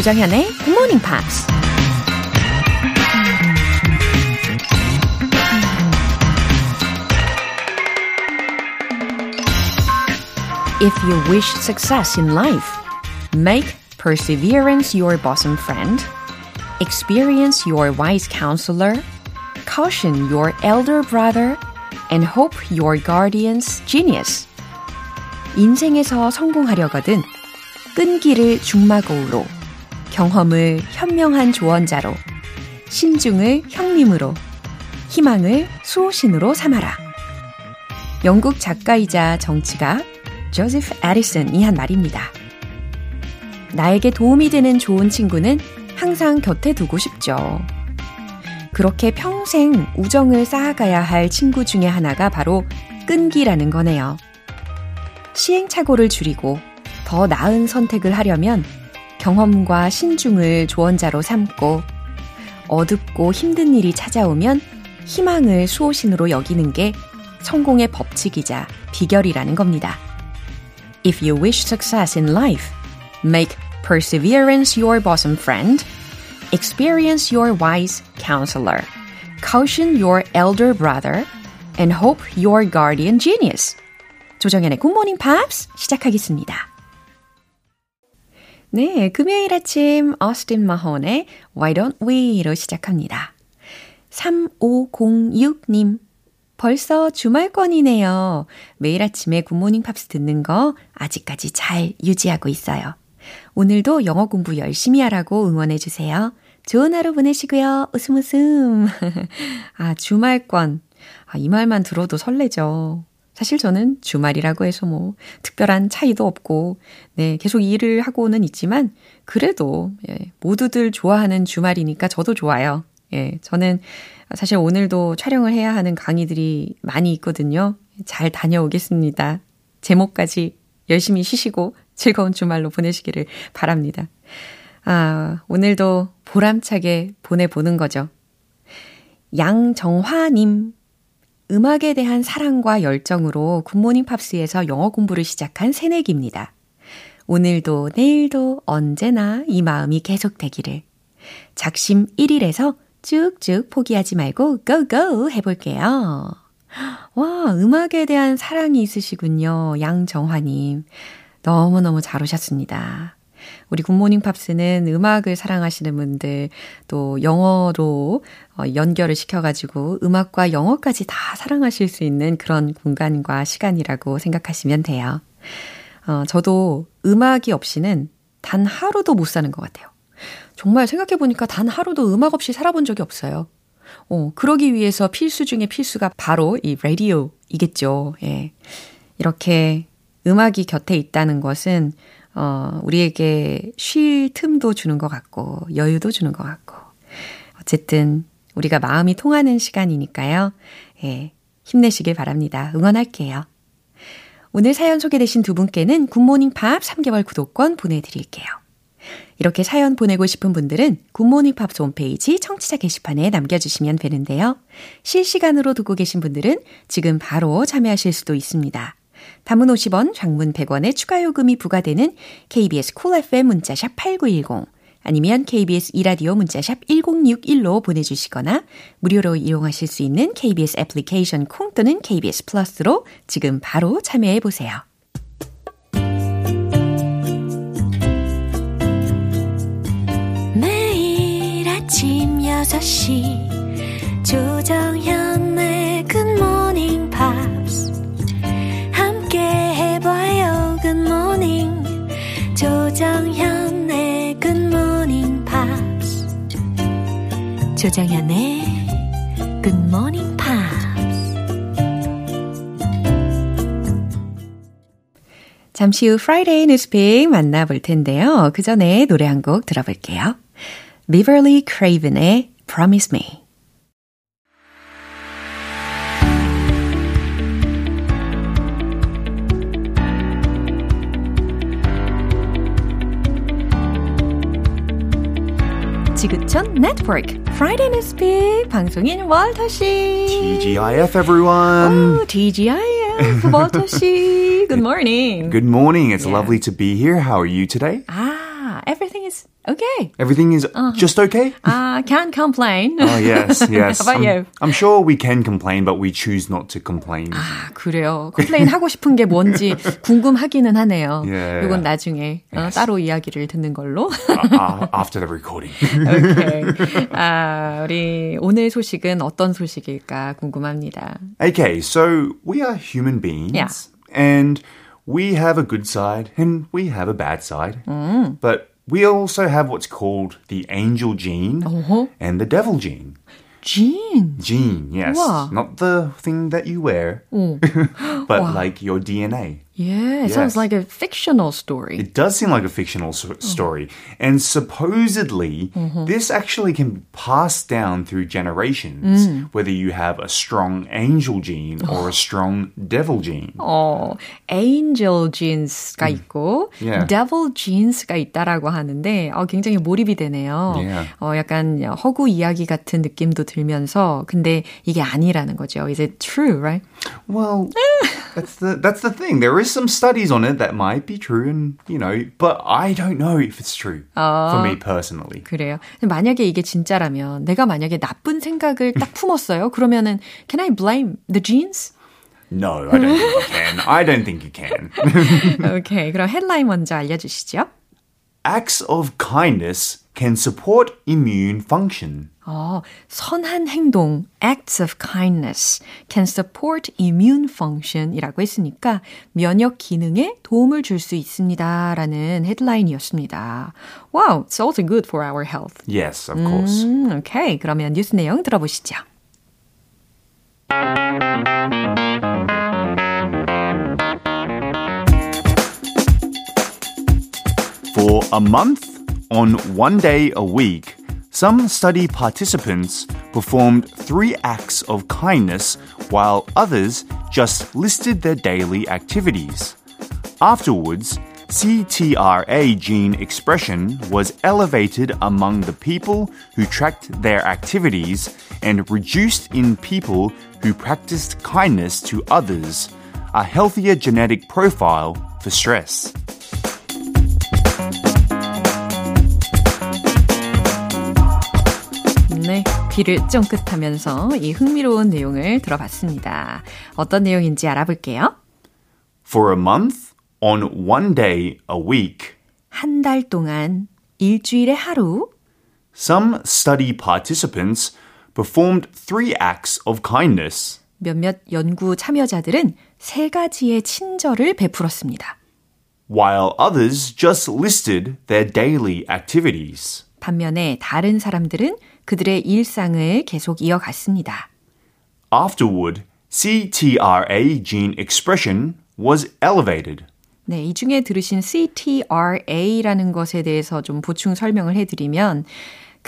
조정현의 Good Morning Pops. If you wish success in life, make perseverance your bosom friend, experience your wise counselor, caution your elder brother, and hope your guardian's genius. 인생에서 성공하려거든 끈기를 중마고우로, 경험을 현명한 조언자로, 신중을 형님으로, 희망을 수호신으로 삼아라. 영국 작가이자 정치가 조세프 에디슨이 한 말입니다. 나에게 도움이 되는 좋은 친구는 항상 곁에 두고 싶죠. 그렇게 평생 우정을 쌓아가야 할 친구 중에 하나가 바로 끈기라는 거네요. 시행착오를 줄이고 더 나은 선택을 하려면 경험과 신중을 조언자로 삼고 어둡고 힘든 일이 찾아오면 희망을 수호신으로 여기는 게 성공의 법칙이자 비결이라는 겁니다. If you wish success in life, make perseverance your bosom friend, experience your wise counselor, caution your elder brother, and hope your guardian genius. 조정현의 Good Morning Pops 시작하겠습니다. 네, 금요일 아침 어스틴 마혼의 Why Don't We로 시작합니다. 3506님 벌써 주말권이네요. 매일 아침에 굿모닝 팝스 듣는 거 아직까지 잘 유지하고 있어요. 오늘도 영어 공부 열심히 하라고 응원해 주세요. 좋은 하루 보내시고요. 웃음 웃음. 아, 주말권. 아, 이 말만 들어도 설레죠. 사실 저는 주말이라고 해서 뭐 특별한 차이도 없고, 네, 계속 일을 하고는 있지만, 그래도, 예, 모두들 좋아하는 주말이니까 저도 좋아요. 예, 저는 사실 오늘도 촬영을 해야 하는 강의들이 많이 있거든요. 잘 다녀오겠습니다. 제목까지 열심히 쉬시고 즐거운 주말로 보내시기를 바랍니다. 아, 오늘도 보람차게 보내보는 거죠. 양정화님. 음악에 대한 사랑과 열정으로 굿모닝 팝스에서 영어 공부를 시작한 새내기입니다. 오늘도 내일도 언제나 이 마음이 계속되기를. 작심 1일에서 쭉쭉 포기하지 말고 고고 해볼게요. 와, 음악에 대한 사랑이 있으시군요. 양정화님. 너무너무 잘 오셨습니다. 우리 굿모닝 팝스는 음악을 사랑하시는 분들, 또 영어로 어, 연결을 시켜가지고 음악과 영어까지 다 사랑하실 수 있는 그런 공간과 시간이라고 생각하시면 돼요. 어, 저도 음악이 없이는 단 하루도 못 사는 것 같아요. 정말 생각해보니까 단 하루도 음악 없이 살아본 적이 없어요. 어, 그러기 위해서 필수 중에 필수가 바로 이 라디오이겠죠. 예. 이렇게 음악이 곁에 있다는 것은, 어, 우리에게 쉴 틈도 주는 것 같고, 여유도 주는 것 같고. 어쨌든, 우리가 마음이 통하는 시간이니까요. 예. 힘내시길 바랍니다. 응원할게요. 오늘 사연 소개되신 두 분께는 굿모닝 팝스 3개월 구독권 보내드릴게요. 이렇게 사연 보내고 싶은 분들은 굿모닝 팝스 홈페이지 청취자 게시판에 남겨주시면 되는데요. 실시간으로 듣고 계신 분들은 지금 바로 참여하실 수도 있습니다. 단문 50원, 장문 100원의 추가 요금이 부과되는 KBS Cool FM 문자샵 8910 아니면 KBS 이라디오 문자샵 1061로 보내주시거나 무료로 이용하실 수 있는 KBS 애플리케이션 콩 또는 KBS 플러스로 지금 바로 참여해 보세요. 아침 6시 조정현 조정현의 굿모닝 팝스 잠시 후 Friday News Pick 만나볼 텐데요. 그 전에 노래 한 곡 들어볼게요. Beverly Craven의 Promise Me. 지구촌 네트워크 Friday Newspeak 방송인 월터 씨. TGIF everyone. Oh, TGIF 월터 씨. Good morning. Good morning. It's yeah. lovely to be here. How are you today? 아, everything is okay. Everything is just okay? I can't complain. Oh, yes, yes. How about I'm, you? I'm sure we can complain, but we choose not to complain. 아, 그래요. 컴플레인 하고 싶은 게 뭔지 궁금하기는 하네요. Yeah. 이건 나중에 어, 따로 이야기를 듣는 걸로. uh, after the recording. 오케이. 아, 우리 오늘 소식은 어떤 소식일까 궁금합니다. Okay, so we are human beings. Yeah. And we have a good side and we have a bad side. But we also have what's called the angel gene uh-huh. and the devil gene. Gene. Gene, yes. Wow. Not the thing that you wear, mm. but like your DNA. Yeah, it sounds Yes. like a fictional story. It does seem like a fictional s- story. And supposedly, this actually can be passed down through generations, whether you have a strong angel gene or a strong devil gene. 어, angel genes가 있고 Yeah. devil genes가 있다라고 하는데 어, 굉장히 몰입이 되네요. Yeah. 어, 약간 허구 이야기 같은 느낌도 들면서 근데 이게 아니라는 거죠. Is it true, right? Well, that's the that's the thing. There is some studies on it that might be true, and you know, but I don't know if it's true for me personally. 그래요. 근데 만약에 이게 진짜라면 내가 만약에 나쁜 생각을 딱 품었어요. 그러면은 can I blame the genes? No, I don't think you can. I don't think you can. 오케이. 그럼 헤드라인 먼저 알려 주시죠. Acts of kindness can support immune function. 어, 선한 행동, acts of kindness can support immune function이라고 했으니까 면역 기능에 도움을 줄 수 있습니다라는 헤드라인이었습니다. Wow, it's also good for our health. Yes, of course. 음, 오케이. 그러면 뉴스 내용 들어보시죠. For a month, on one day a week, some study participants performed three acts of kindness while others just listed their daily activities. Afterwards, CTRA gene expression was elevated among the people who tracked their activities and reduced in people who practiced kindness to others, a healthier genetic profile for stress. 귀를 쫑긋하면서 이 흥미로운 내용을 들어봤습니다. 어떤 내용인지 알아볼게요. For a month, on one day a week, 한 달 동안 일주일에 하루 some study participants performed three acts of kindness. 몇몇 연구 참여자들은 세 가지의 친절을 베풀었습니다. while others just listed their daily activities. 반면에 다른 사람들은 그들의 일상을 계속 이어갔습니다. Afterward, CTRA gene expression was elevated. 네, 이 중에 들으신 CTRA라는 것에 대해서 좀 보충 설명을 해드리면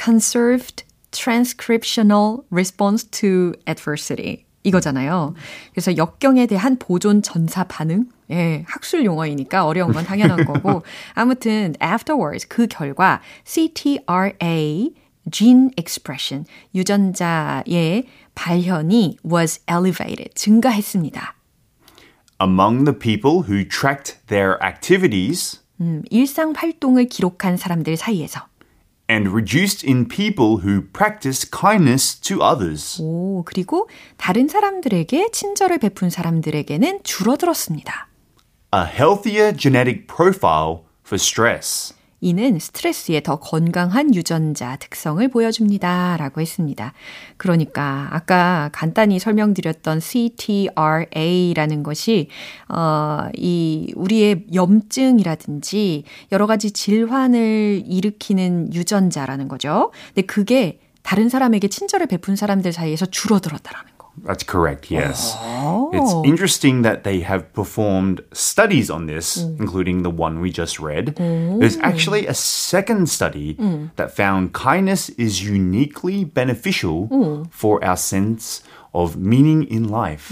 Conserved Transcriptional Response to Adversity 이거잖아요. 그래서 역경에 대한 보존 전사 반응? 예, 학술 용어이니까 어려운 건 당연한 거고. 아무튼 afterwards 그 결과 CTRA gene expression 유전자의 발현이 was elevated 증가했습니다. Among the people who tracked their activities 음, 일상 활동을 기록한 사람들 사이에서 and reduced in people who practiced kindness to others. 오, 그리고 다른 사람들에게 친절을 베푼 사람들에게는 줄어들었습니다. A healthier genetic profile for stress. 이는 스트레스에 더 건강한 유전자 특성을 보여줍니다. 라고 했습니다. 그러니까 아까 간단히 설명드렸던 CTRA라는 것이 어, 이 우리의 염증이라든지 여러 가지 질환을 일으키는 유전자라는 거죠. 근데 그게 다른 사람에게 친절을 베푼 사람들 사이에서 줄어들었다라는 거. That's correct, yes. It's oh. interesting that they have performed studies on this, mm. including the one we just read. Mm. There's actually a second study mm. that found kindness is uniquely beneficial for our sense of meaning in life.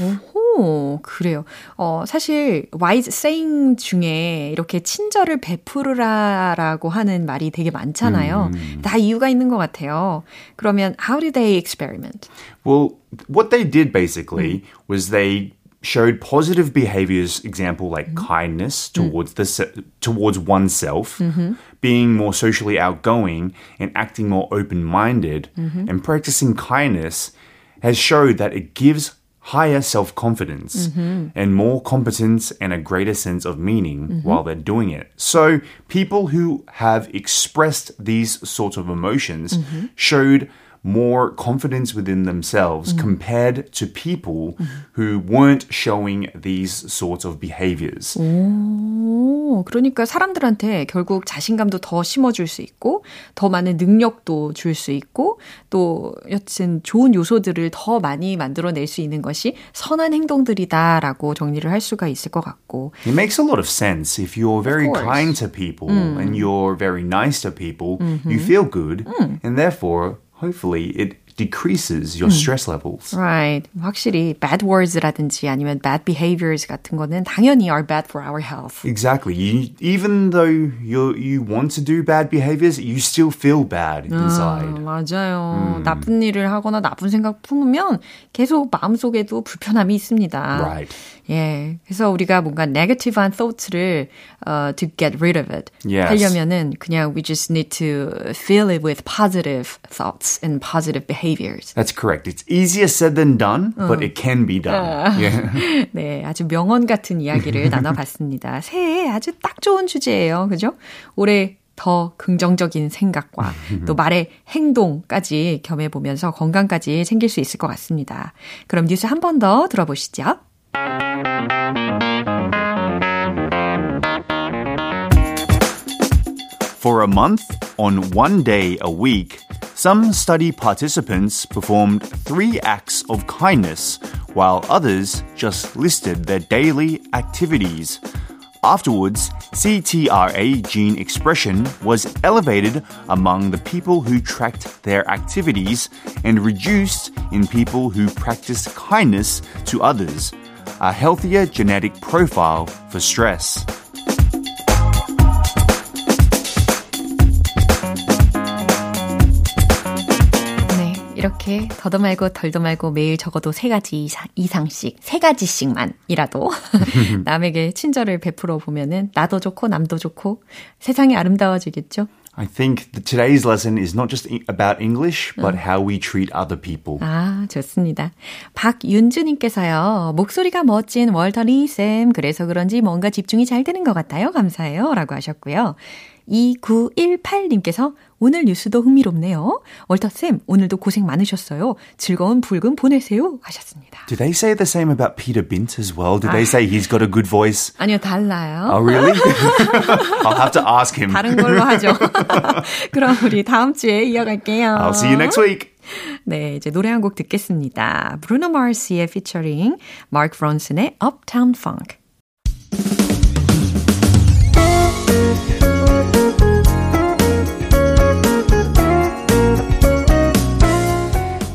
오, 그래요. 어, 사실 wise saying 중에 이렇게 친절을 베푸라라고 하는 말이 되게 많잖아요. 다 이유가 있는 것 같아요. 그러면 how did they experiment? Well, what they did basically was they showed positive behaviors example like Mm-hmm. kindness Mm. towards the se- towards oneself being more socially outgoing and acting more open-minded Mm-hmm. and practicing kindness has showed that it gives higher self-confidence Mm-hmm. and more competence and a greater sense of meaning Mm-hmm. while they're doing it so people who have expressed these sorts of emotions Mm-hmm. showed more confidence within themselves compared to people who weren't showing these sorts of behaviors. 오, 그러니까 사람들한테 결국 자신감도 더 심어줄 수 있고, 더 많은 능력도 줄 수 있고, 또 여튼 좋은 요소들을 더 많이 만들어낼 수 있는 것이 선한 행동들이다라고 정리를 할 수가 있을 것 같고. It makes a lot of sense if you're very course. kind to people and you're very nice to people, you feel good, and therefore, hopefully, it decreases your stress levels. Right. 확실히 bad words라든지 아니면 bad behaviors 같은 거는 당연히 are bad for our health. Exactly. You, even though you you want to do bad behaviors, you still feel bad inside. 아, 맞아요. 나쁜 일을 하거나 나쁜 생각 품으면 계속 마음속에도 불편함이 있습니다. Right. 예. 그래서 우리가 뭔가 negative한 thoughts를 uh, to get rid of it Yes. 하려면은 그냥 we just need to fill it with positive thoughts and positive behaviors. That's correct. It's easier said than done, but it can be done. Yeah. 네, 아주 명언 같은 이야기를 나눠봤습니다. 새해 아주 딱 좋은 주제예요. 그죠? 올해 더 긍정적인 생각과 또 말의 행동까지 겸해보면서 건강까지 챙길 수 있을 것 같습니다. 그럼 뉴스 한 번 더 들어보시죠. For a month, on one day a week, some study participants performed three acts of kindness, while others just listed their daily activities. Afterwards, CTRA gene expression was elevated among the people who tracked their activities and reduced in people who practiced kindness to others, a healthier genetic profile for stress. 네, 이렇게 더도 말고 덜도 말고 매일 적어도 세 가지 이상, 이상씩, 세 가지씩만이라도 남에게 친절을 베풀어 보면은 나도 좋고 남도 좋고 세상이 아름다워지겠죠? I think that today's lesson is not just about English, but how we treat other people. 아, 좋습니다. 박윤주님께서요, 목소리가 멋진 월터 리 쌤, 그래서 그런지 뭔가 집중이 잘 되는 것 같아요. 감사해요. 라고 하셨고요. 2918님께서 오늘 뉴스도 흥미롭네요. 월터쌤, 오늘도 고생 많으셨어요. 즐거운 불금 보내세요. 하셨습니다. Do they say the same about Peter Bint as well? Do they say he's got a good voice? 아니요, 달라요. Oh, really? I'll have to ask him. 다른 걸로 하죠. 그럼 우리 다음 주에 이어갈게요. I'll see you next week. 네, 이제 노래 한 곡 듣겠습니다. 브루노 마르스의 피처링, 마크 브론슨의 Uptown Funk.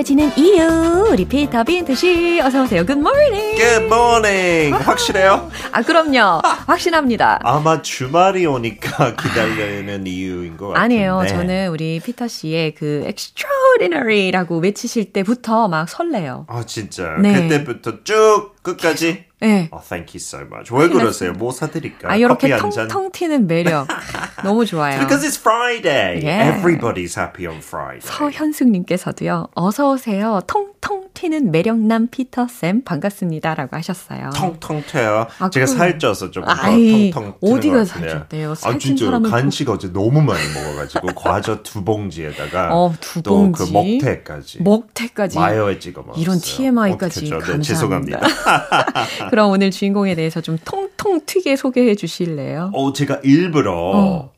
기다려지는 이유 우리 피터 빈트 씨 어서 오세요. Good morning. Good morning. 확실해요? 아 그럼요. 확신합니다. 아마 주말이 오니까 기다리는 이유인 것 같은데. 아니에요. 저는 우리 피터 씨의 그 extraordinary라고 외치실 때부터 막 설레요. 아 진짜 네. 그때부터 쭉 끝까지. 네. Oh, thank you so much. 왜 그러세요? 뭐 사드릴까요? 아 이렇게 한 잔. 통통 튀는 매력 너무 좋아요. Because it's Friday. Yeah. Everybody's happy on Friday. 서현숙님께서도요. 어서 오세요. 통통 튀는 매력남 피터 쌤 반갑습니다라고 하셨어요. 텅텅 튀어요. 아, 제가 그럼- 살쪄서 조금 더 아이, 텅텅 어디가. 살쪘대요? 아, 사람은 간식 어제 너무 많이 먹어가지고 과자 두 봉지에다가 어, 두또그 봉지. 먹태까지 먹태까지. 마요에 찍어 먹었어요. 이런 TMI까지 어떡하죠? 감사합니다. 네, 죄송합니다. 그럼 오늘 주인공에 대해서 좀 통통 튀게 소개해 주실래요? 어, 제가 일부러 어.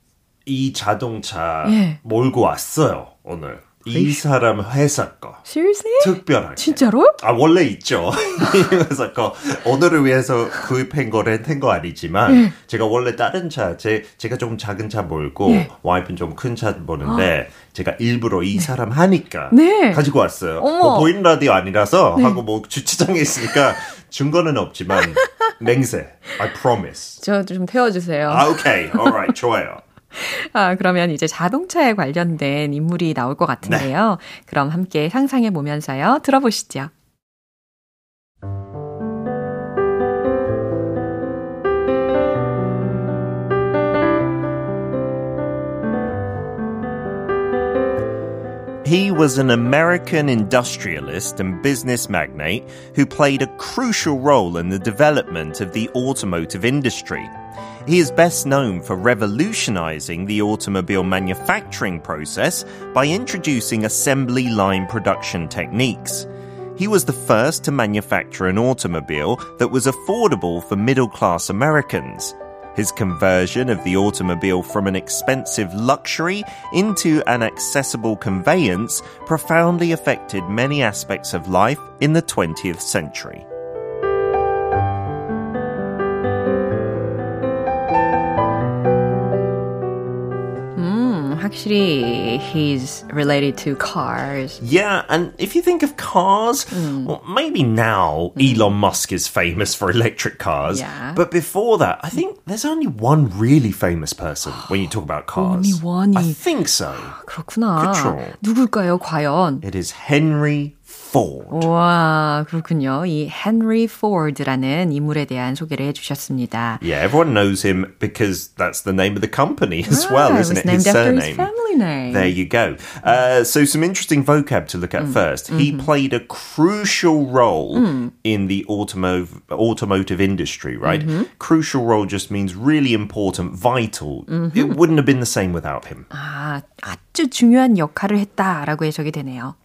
이 자동차 예. 몰고 왔어요, 오늘. 이 사람 회사 거. Seriously? 특별하게. 진짜로? 아, 원래 있죠. 이 회사 거. 오늘을 위해서 구입한 거 렌트한 거 아니지만, 예. 제가 원래 다른 차, 제, 제가 조금 작은 차 몰고, 예. 와이프는 좀 큰 차 보는데, 제가 일부러 이 사람 하니까, 네. 가지고 왔어요. 뭐 보이는 라디오 아니라서, 하고 뭐 주차장에 있으니까, 증거는 없지만, 맹세. I promise. 저 좀 태워주세요. 아, 오케이. alright. 좋아요. 아, 그러면 이제 자동차에 관련된 인물이 나올 것 같은데요. 그럼 함께 상상해 보면서요. 들어보시죠. He was an American industrialist and business magnate who played a crucial role in the development of the automotive industry. He is best known for revolutionizing the automobile manufacturing process by introducing assembly line production techniques. He was the first to manufacture an automobile that was affordable for middle class Americans. His conversion of the automobile from an expensive luxury into an accessible conveyance profoundly affected many aspects of life in the 20th century. 음, 확실히 he's related to cars. Yeah, and if you think of cars, Hmm. well, maybe now Elon Musk is famous for electric cars. Yeah. But before that, I think there's only one really famous person when you talk about cars. Only one. I think so. 그렇구나. 그쵸. 누굴까요, 과연? It is Henry Ford. 와, 그렇군요. 이 헨리 포드라는 인물에 대한 소개를 해주셨습니다. Yeah, everyone knows him because that's the name of the company as well, Ah, isn't it it? was named His after surname. his family name. There you go. Uh, so, some interesting vocab to look at Mm. first. He Mm-hmm. played a crucial role Mm. in the automotive automotive industry, right? Mm-hmm. Crucial role just means really important, vital. Mm-hmm. It wouldn't have been the same without him. 아, 아주 중요한 역할을 했다라고 해석이 되네요.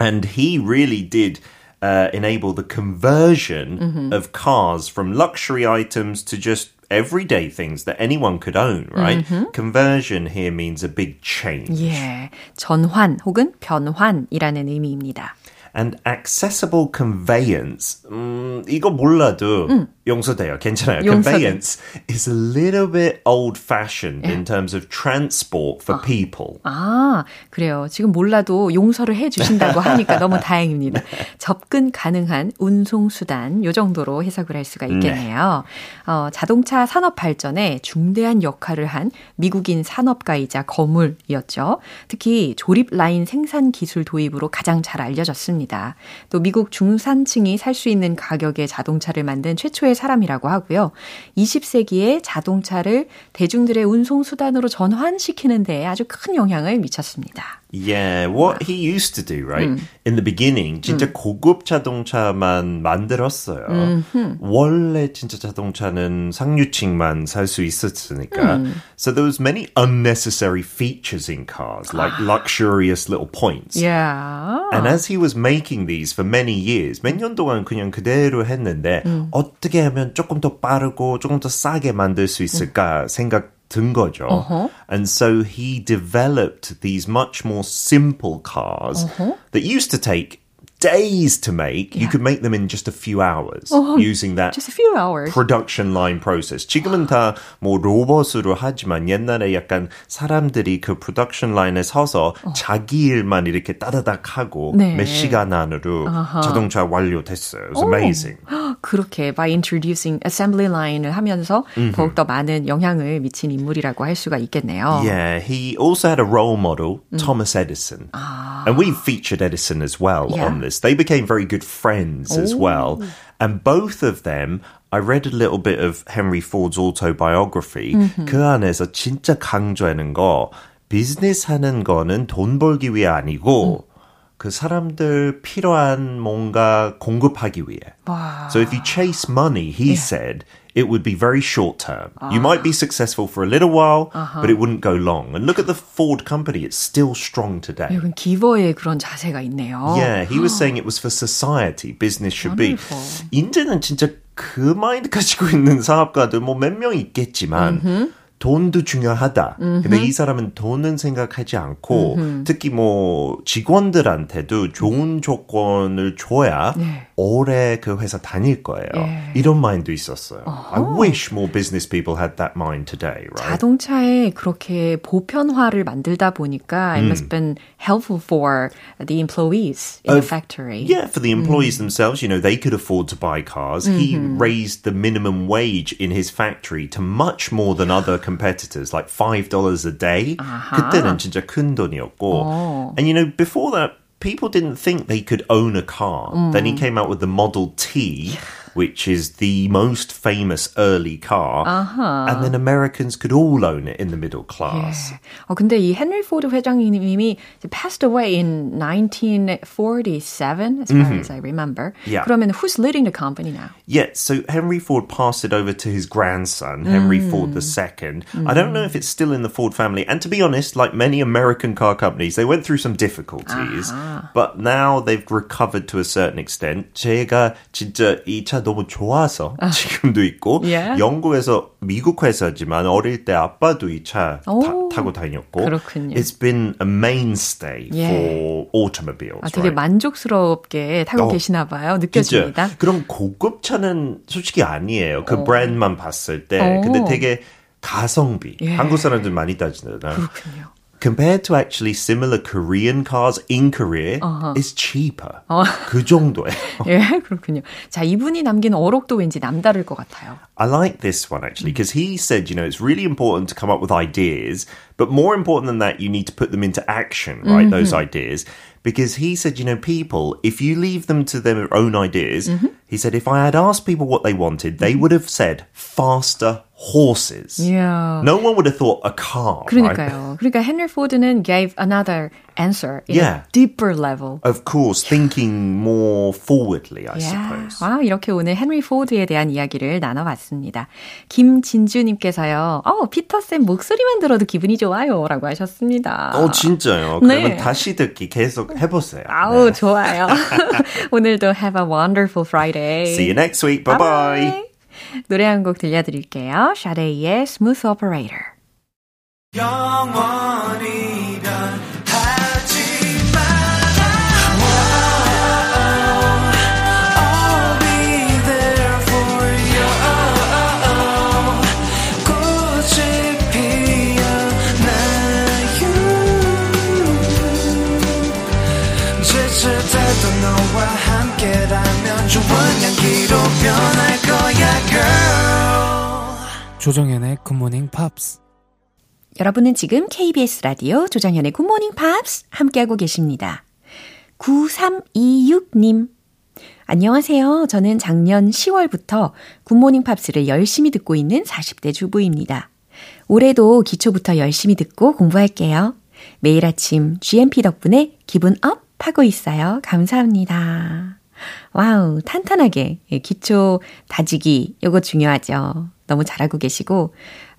And he really did. Uh, enable the conversion Mm-hmm. of cars from luxury items to just everyday things that anyone could own, right? Mm-hmm. Conversion here means a big change. 예, 전환 혹은 변환이라는 의미입니다. And accessible conveyance. 음, 이거 몰라도 용서돼요. 괜찮아요. 음. 용서돼. Conveyance is a little bit old-fashioned in terms of transport for people. 아, 그래요. 지금 몰라도 용서를 해 주신다고 하니까 너무 다행입니다. 접근 가능한 운송수단, 요 정도로 해석을 할 수가 있겠네요. 어, 자동차 산업 발전에 중대한 역할을 한 미국인 산업가이자 거물이었죠. 특히 조립 라인 생산 기술 도입으로 가장 잘 알려졌습니다. 또 미국 중산층이 살 수 있는 가격의 자동차를 만든 최초의 사람이라고 하고요. 20세기에 자동차를 대중들의 운송수단으로 전환시키는 데에 아주 큰 영향을 미쳤습니다. Yeah, what he used to do, right? In the beginning, 진짜 고급 자동차만 만들었어요. 원래 진짜 자동차는 상류층만 살 수 있었으니까. So there was many unnecessary features in cars, like luxurious little points. Yeah. And as he was making these for many years, 몇 년 동안 그냥 그대로 했는데 어떻게 하면 조금 더 빠르고 조금 더 싸게 만들 수 있을까 생각 든 거죠. And so he developed these much more simple cars that used to take days to make. You could make them in just a few hours using that Just a few hours. production line process. 지금은 다 뭐 로봇으로 하지만 옛날에 약간 사람들이 그 production line에 서서 자기 일만 이렇게 따다닥 하고 네. 몇 시간 안으로 자동차 완료됐어요. It was amazing. 그렇게 by introducing assembly line을 하면서 더욱 더 많은 영향을 미친 인물이라고 할 수가 있겠네요. Yeah, he also had a role model, Thomas Edison. And we've featured Edison as well Yeah. on this. They became very good friends as well. And both of them, I read a little bit of Henry Ford's autobiography. 그 안에서 진짜 강조하는 거, 비즈니스 하는 거는 돈 벌기 위해 아니고, 그 사람들 필요한 뭔가 공급하기 위해. 와. So if you chase money, he said, it would be very short term. You might be successful for a little while, but it wouldn't go long. And look at the Ford company, it's still strong today. 여긴 기버의 그런 자세가 있네요. Yeah, he was saying it was for society. Business should be. Wonderful. 이제는 진짜 그 마인드 가지고 있는 사업가들 뭐 몇 명 있겠지만 돈도 중요하다. 근데 이 사람은 돈은 생각하지 않고 특히 뭐 직원들한테도 좋은 조건을 줘야 네. 오래 그 회사 다닐 거예요. 예. 이런 마인드 있었어요. I wish more business people had that mind today, right? 자동차에 그렇게 보편화를 만들다 보니까 it must have been helpful for the employees in the factory. Yeah, for the employees themselves, you know, they could afford to buy cars. He raised the minimum wage in his factory to much more than other competitors, like $5 a day. 그때는 진짜 큰 돈이었고. And you know, before that, people didn't think they could own a car. Then he came out with the Model T. Which is the most famous early car. And then Americans could all own it in the middle class. 예. 어, 근데 이 헨리 포드 회장님이 이제 passed away in 1947, as far as I remember. Yeah. 그러면 who's leading the company now? Yeah, so Henry Ford passed it over to his grandson, Henry Ford II. I don't know if it's still in the Ford family. And to be honest, like many American car companies, they went through some difficulties, but now they've recovered to a certain extent. 제가 진짜 이 차 너무 좋아서 지금도 있고, Yeah. 영국에서 미국 회사지만 어릴 때 아빠도 이차 오, 타고 다녔고, 그렇군요. it's been a mainstay Yeah. for automobiles. 아, 되게 right? 만족스럽게 타고 어, 계시나 봐요. 느껴집니다. 그런 고급 차는 솔직히 아니에요. 그 브랜드만 봤을 때. 어. 근데 되게 가성비. 예. 한국 사람들 많이 따지잖아요. 그렇군요. Compared to actually similar Korean cars in Korea, it's cheaper. 그 정도예요. 예, 그렇군요. 자, 이분이 남긴 어록도 왠지 남다를 것 같아요. I like this one actually because he said, you know, it's really important to come up with ideas, but more important than that, you need to put them into action, right? Those ideas. Because he said, you know, people, if you leave them to their own ideas, he said, if I had asked people what they wanted, they would have said faster horses. 이야. No one would have thought a car. Right? 그러니까요. 그러니까 헨리 포드는 gave another answer in Yeah. a deeper level. Of course, thinking more forwardly, I 야, suppose. 와, 이렇게 오늘 헨리 포드에 대한 이야기를 나눠봤습니다. 김진주님께서요, 어, 피터쌤 목소리만 들어도 기분이 좋아요. 라고 하셨습니다. 어, 진짜요? 네. 그러면 다시 듣기 계속 해보세요. 아우, 네. 좋아요. 오늘도 have a wonderful Friday. See you next week. Bye bye. 노래 한 곡 들려드릴게요. 샤데이의 Smooth Operator. 영원히 조정현의 굿모닝 팝스 여러분은 지금 KBS 라디오 조정현의 굿모닝 팝스 함께하고 계십니다. 9326님. 안녕하세요. 저는 작년 10월부터 굿모닝 팝스를 열심히 듣고 있는 40대 주부입니다. 올해도 기초부터 열심히 듣고 공부할게요. 매일 아침 GMP 덕분에 기분 up 하고 있어요. 감사합니다. wow, 탄탄하게 예, 기초 다지기 요거 중요하죠. 너무 잘하고 계시고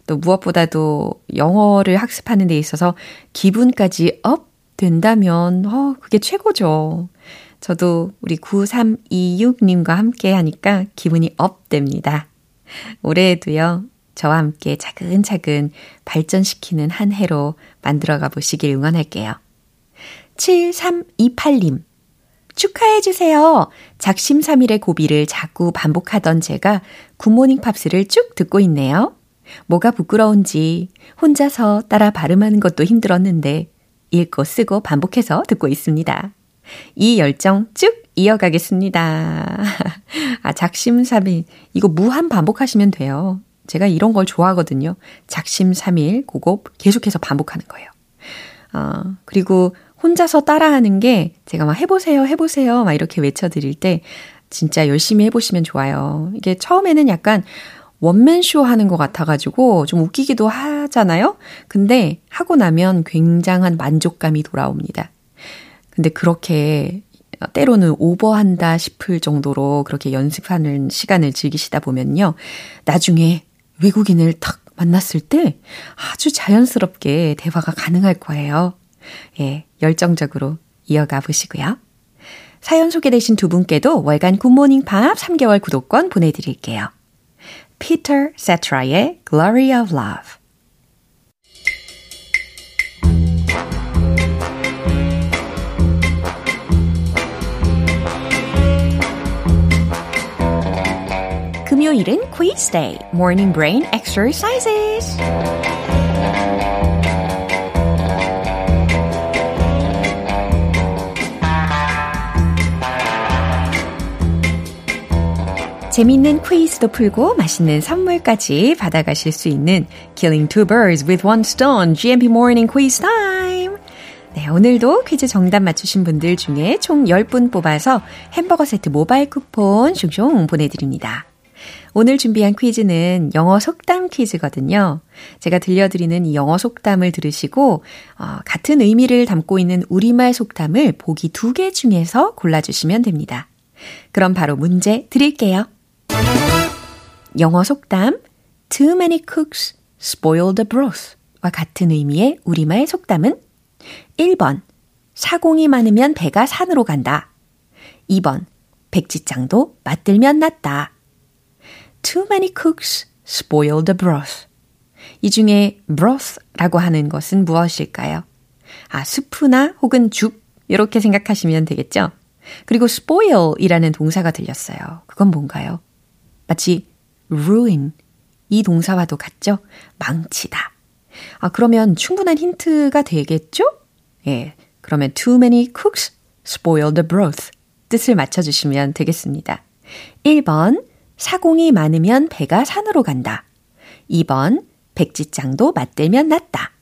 또 무엇보다도 영어를 학습하는 데 있어서 기분까지 up 된다면 어, 그게 최고죠. 저도 우리 9326님과 함께 하니까 기분이 up 됩니다. 올해에도요. 저와 함께 차근차근 발전시키는 한 해로 만들어 가 보시길 응원할게요. 7328님. 축하해주세요. 작심삼일의 고비를 자꾸 반복하던 제가 굿모닝 팝스를 쭉 듣고 있네요. 뭐가 부끄러운지 혼자서 따라 발음하는 것도 힘들었는데 읽고 쓰고 반복해서 듣고 있습니다. 이 열정 쭉 이어가겠습니다. 아, 작심삼일. 이거 무한 반복하시면 돼요. 제가 이런 걸 좋아하거든요. 작심삼일, 그거 계속해서 반복하는 거예요. 어, 그리고 혼자서 따라하는 게 제가 막 해보세요, 해보세요, 막 이렇게 외쳐드릴 때 진짜 열심히 해보시면 좋아요. 이게 처음에는 약간 원맨쇼 하는 것 같아가지고 좀 웃기기도 하잖아요? 근데 하고 나면 굉장한 만족감이 돌아옵니다. 근데 그렇게 때로는 오버한다 싶을 정도로 그렇게 연습하는 시간을 즐기시다 보면요. 나중에 외국인을 탁 만났을 때 아주 자연스럽게 대화가 가능할 거예요. 예, 열정적으로 이어가 보시고요. 사연 소개되신 두 분께도 월간 굿모닝 팝 3개월 구독권 보내드릴게요. Peter Cetra의 Glory of Love 금요일은 quiz day, morning brain exercises. 재밌는 퀴즈도 풀고 맛있는 선물까지 받아가실 수 있는 Killing Two Birds with One Stone GMP Morning Quiz Time. 네, 오늘도 퀴즈 정답 맞추신 분들 중에 총 10분 뽑아서 햄버거 세트 모바일 쿠폰 숑숑 보내드립니다. 오늘 준비한 퀴즈는 영어 속담 퀴즈거든요. 제가 들려드리는 이 영어 속담을 들으시고 어, 같은 의미를 담고 있는 우리말 속담을 보기 두 개 중에서 골라주시면 됩니다. 그럼 바로 문제 드릴게요. 영어 속담 Too many cooks spoil the broth와 같은 의미의 우리말 속담은 1번 사공이 많으면 배가 산으로 간다. 2번 백지장도 맞들면 낫다. Too many cooks spoil the broth. 이 중에 broth라고 하는 것은 무엇일까요? 아, 수프나 혹은 죽 이렇게 생각하시면 되겠죠? 그리고 spoil이라는 동사가 들렸어요. 그건 뭔가요? 마치 ruin 이 동사와도 같죠? 망치다. 아, 그러면 충분한 힌트가 되겠죠? 예. 그러면 too many cooks spoil the broth 뜻을 맞춰주시면 되겠습니다. 1번 사공이 많으면 배가 산으로 간다. 2번 백지장도 맞들면 낫다.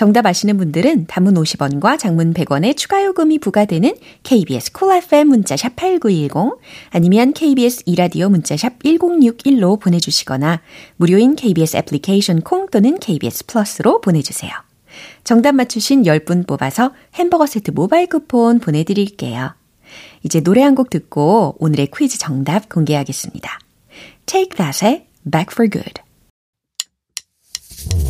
정답 아시는 분들은 담은 50원과 장문 100원의 추가 요금이 부과되는 KBS 콜 cool FM 문자샵 8910 아니면 KBS 이라디오 문자샵 1061로 보내주시거나 무료인 KBS 애플리케이션 콩 또는 KBS 플러스로 보내주세요. 정답 맞추신 10분 뽑아서 햄버거 세트 모바일 쿠폰 보내드릴게요. 이제 노래 한 곡 듣고 오늘의 퀴즈 정답 공개하겠습니다. Take That의 Back for Good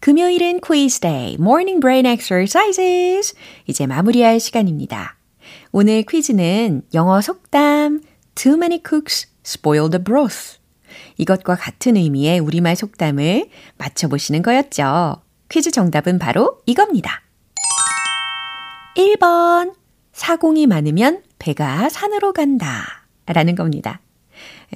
금요일은 quiz day, morning brain exercises. 이제 마무리할 시간입니다. 오늘 퀴즈는 영어 속담 too many cooks spoil the broth. 이것과 같은 의미의 우리말 속담을 맞춰보시는 거였죠. 퀴즈 정답은 바로 이겁니다. 1번. 사공이 많으면 배가 산으로 간다. 라는 겁니다.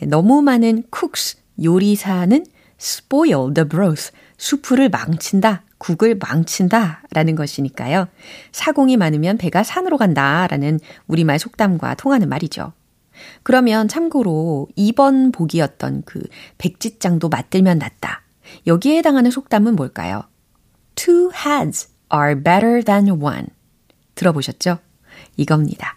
너무 많은 cooks, 요리사는 spoil the broth. 수프를 망친다, 국을 망친다 라는 것이니까요. 사공이 많으면 배가 산으로 간다 라는 우리말 속담과 통하는 말이죠. 그러면 참고로 2번 보기였던 그 백지장도 맞들면 낫다. 여기에 해당하는 속담은 뭘까요? Two heads are better than one. 들어보셨죠? 이겁니다.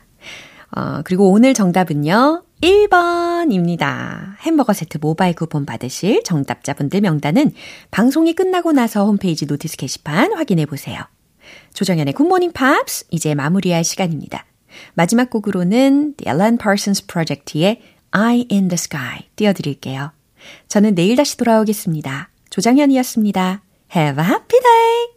어, 그리고 오늘 정답은요. 1번입니다. 햄버거 세트 모바일 쿠폰 받으실 정답자분들 명단은 방송이 끝나고 나서 홈페이지 notice 게시판 확인해 보세요. 조정연의 굿모닝 팝스 이제 마무리할 시간입니다. 마지막 곡으로는 The Alan Parsons Project의 Eye in the Sky 띄워드릴게요. 저는 내일 다시 돌아오겠습니다. 조정연이었습니다. Have a happy day!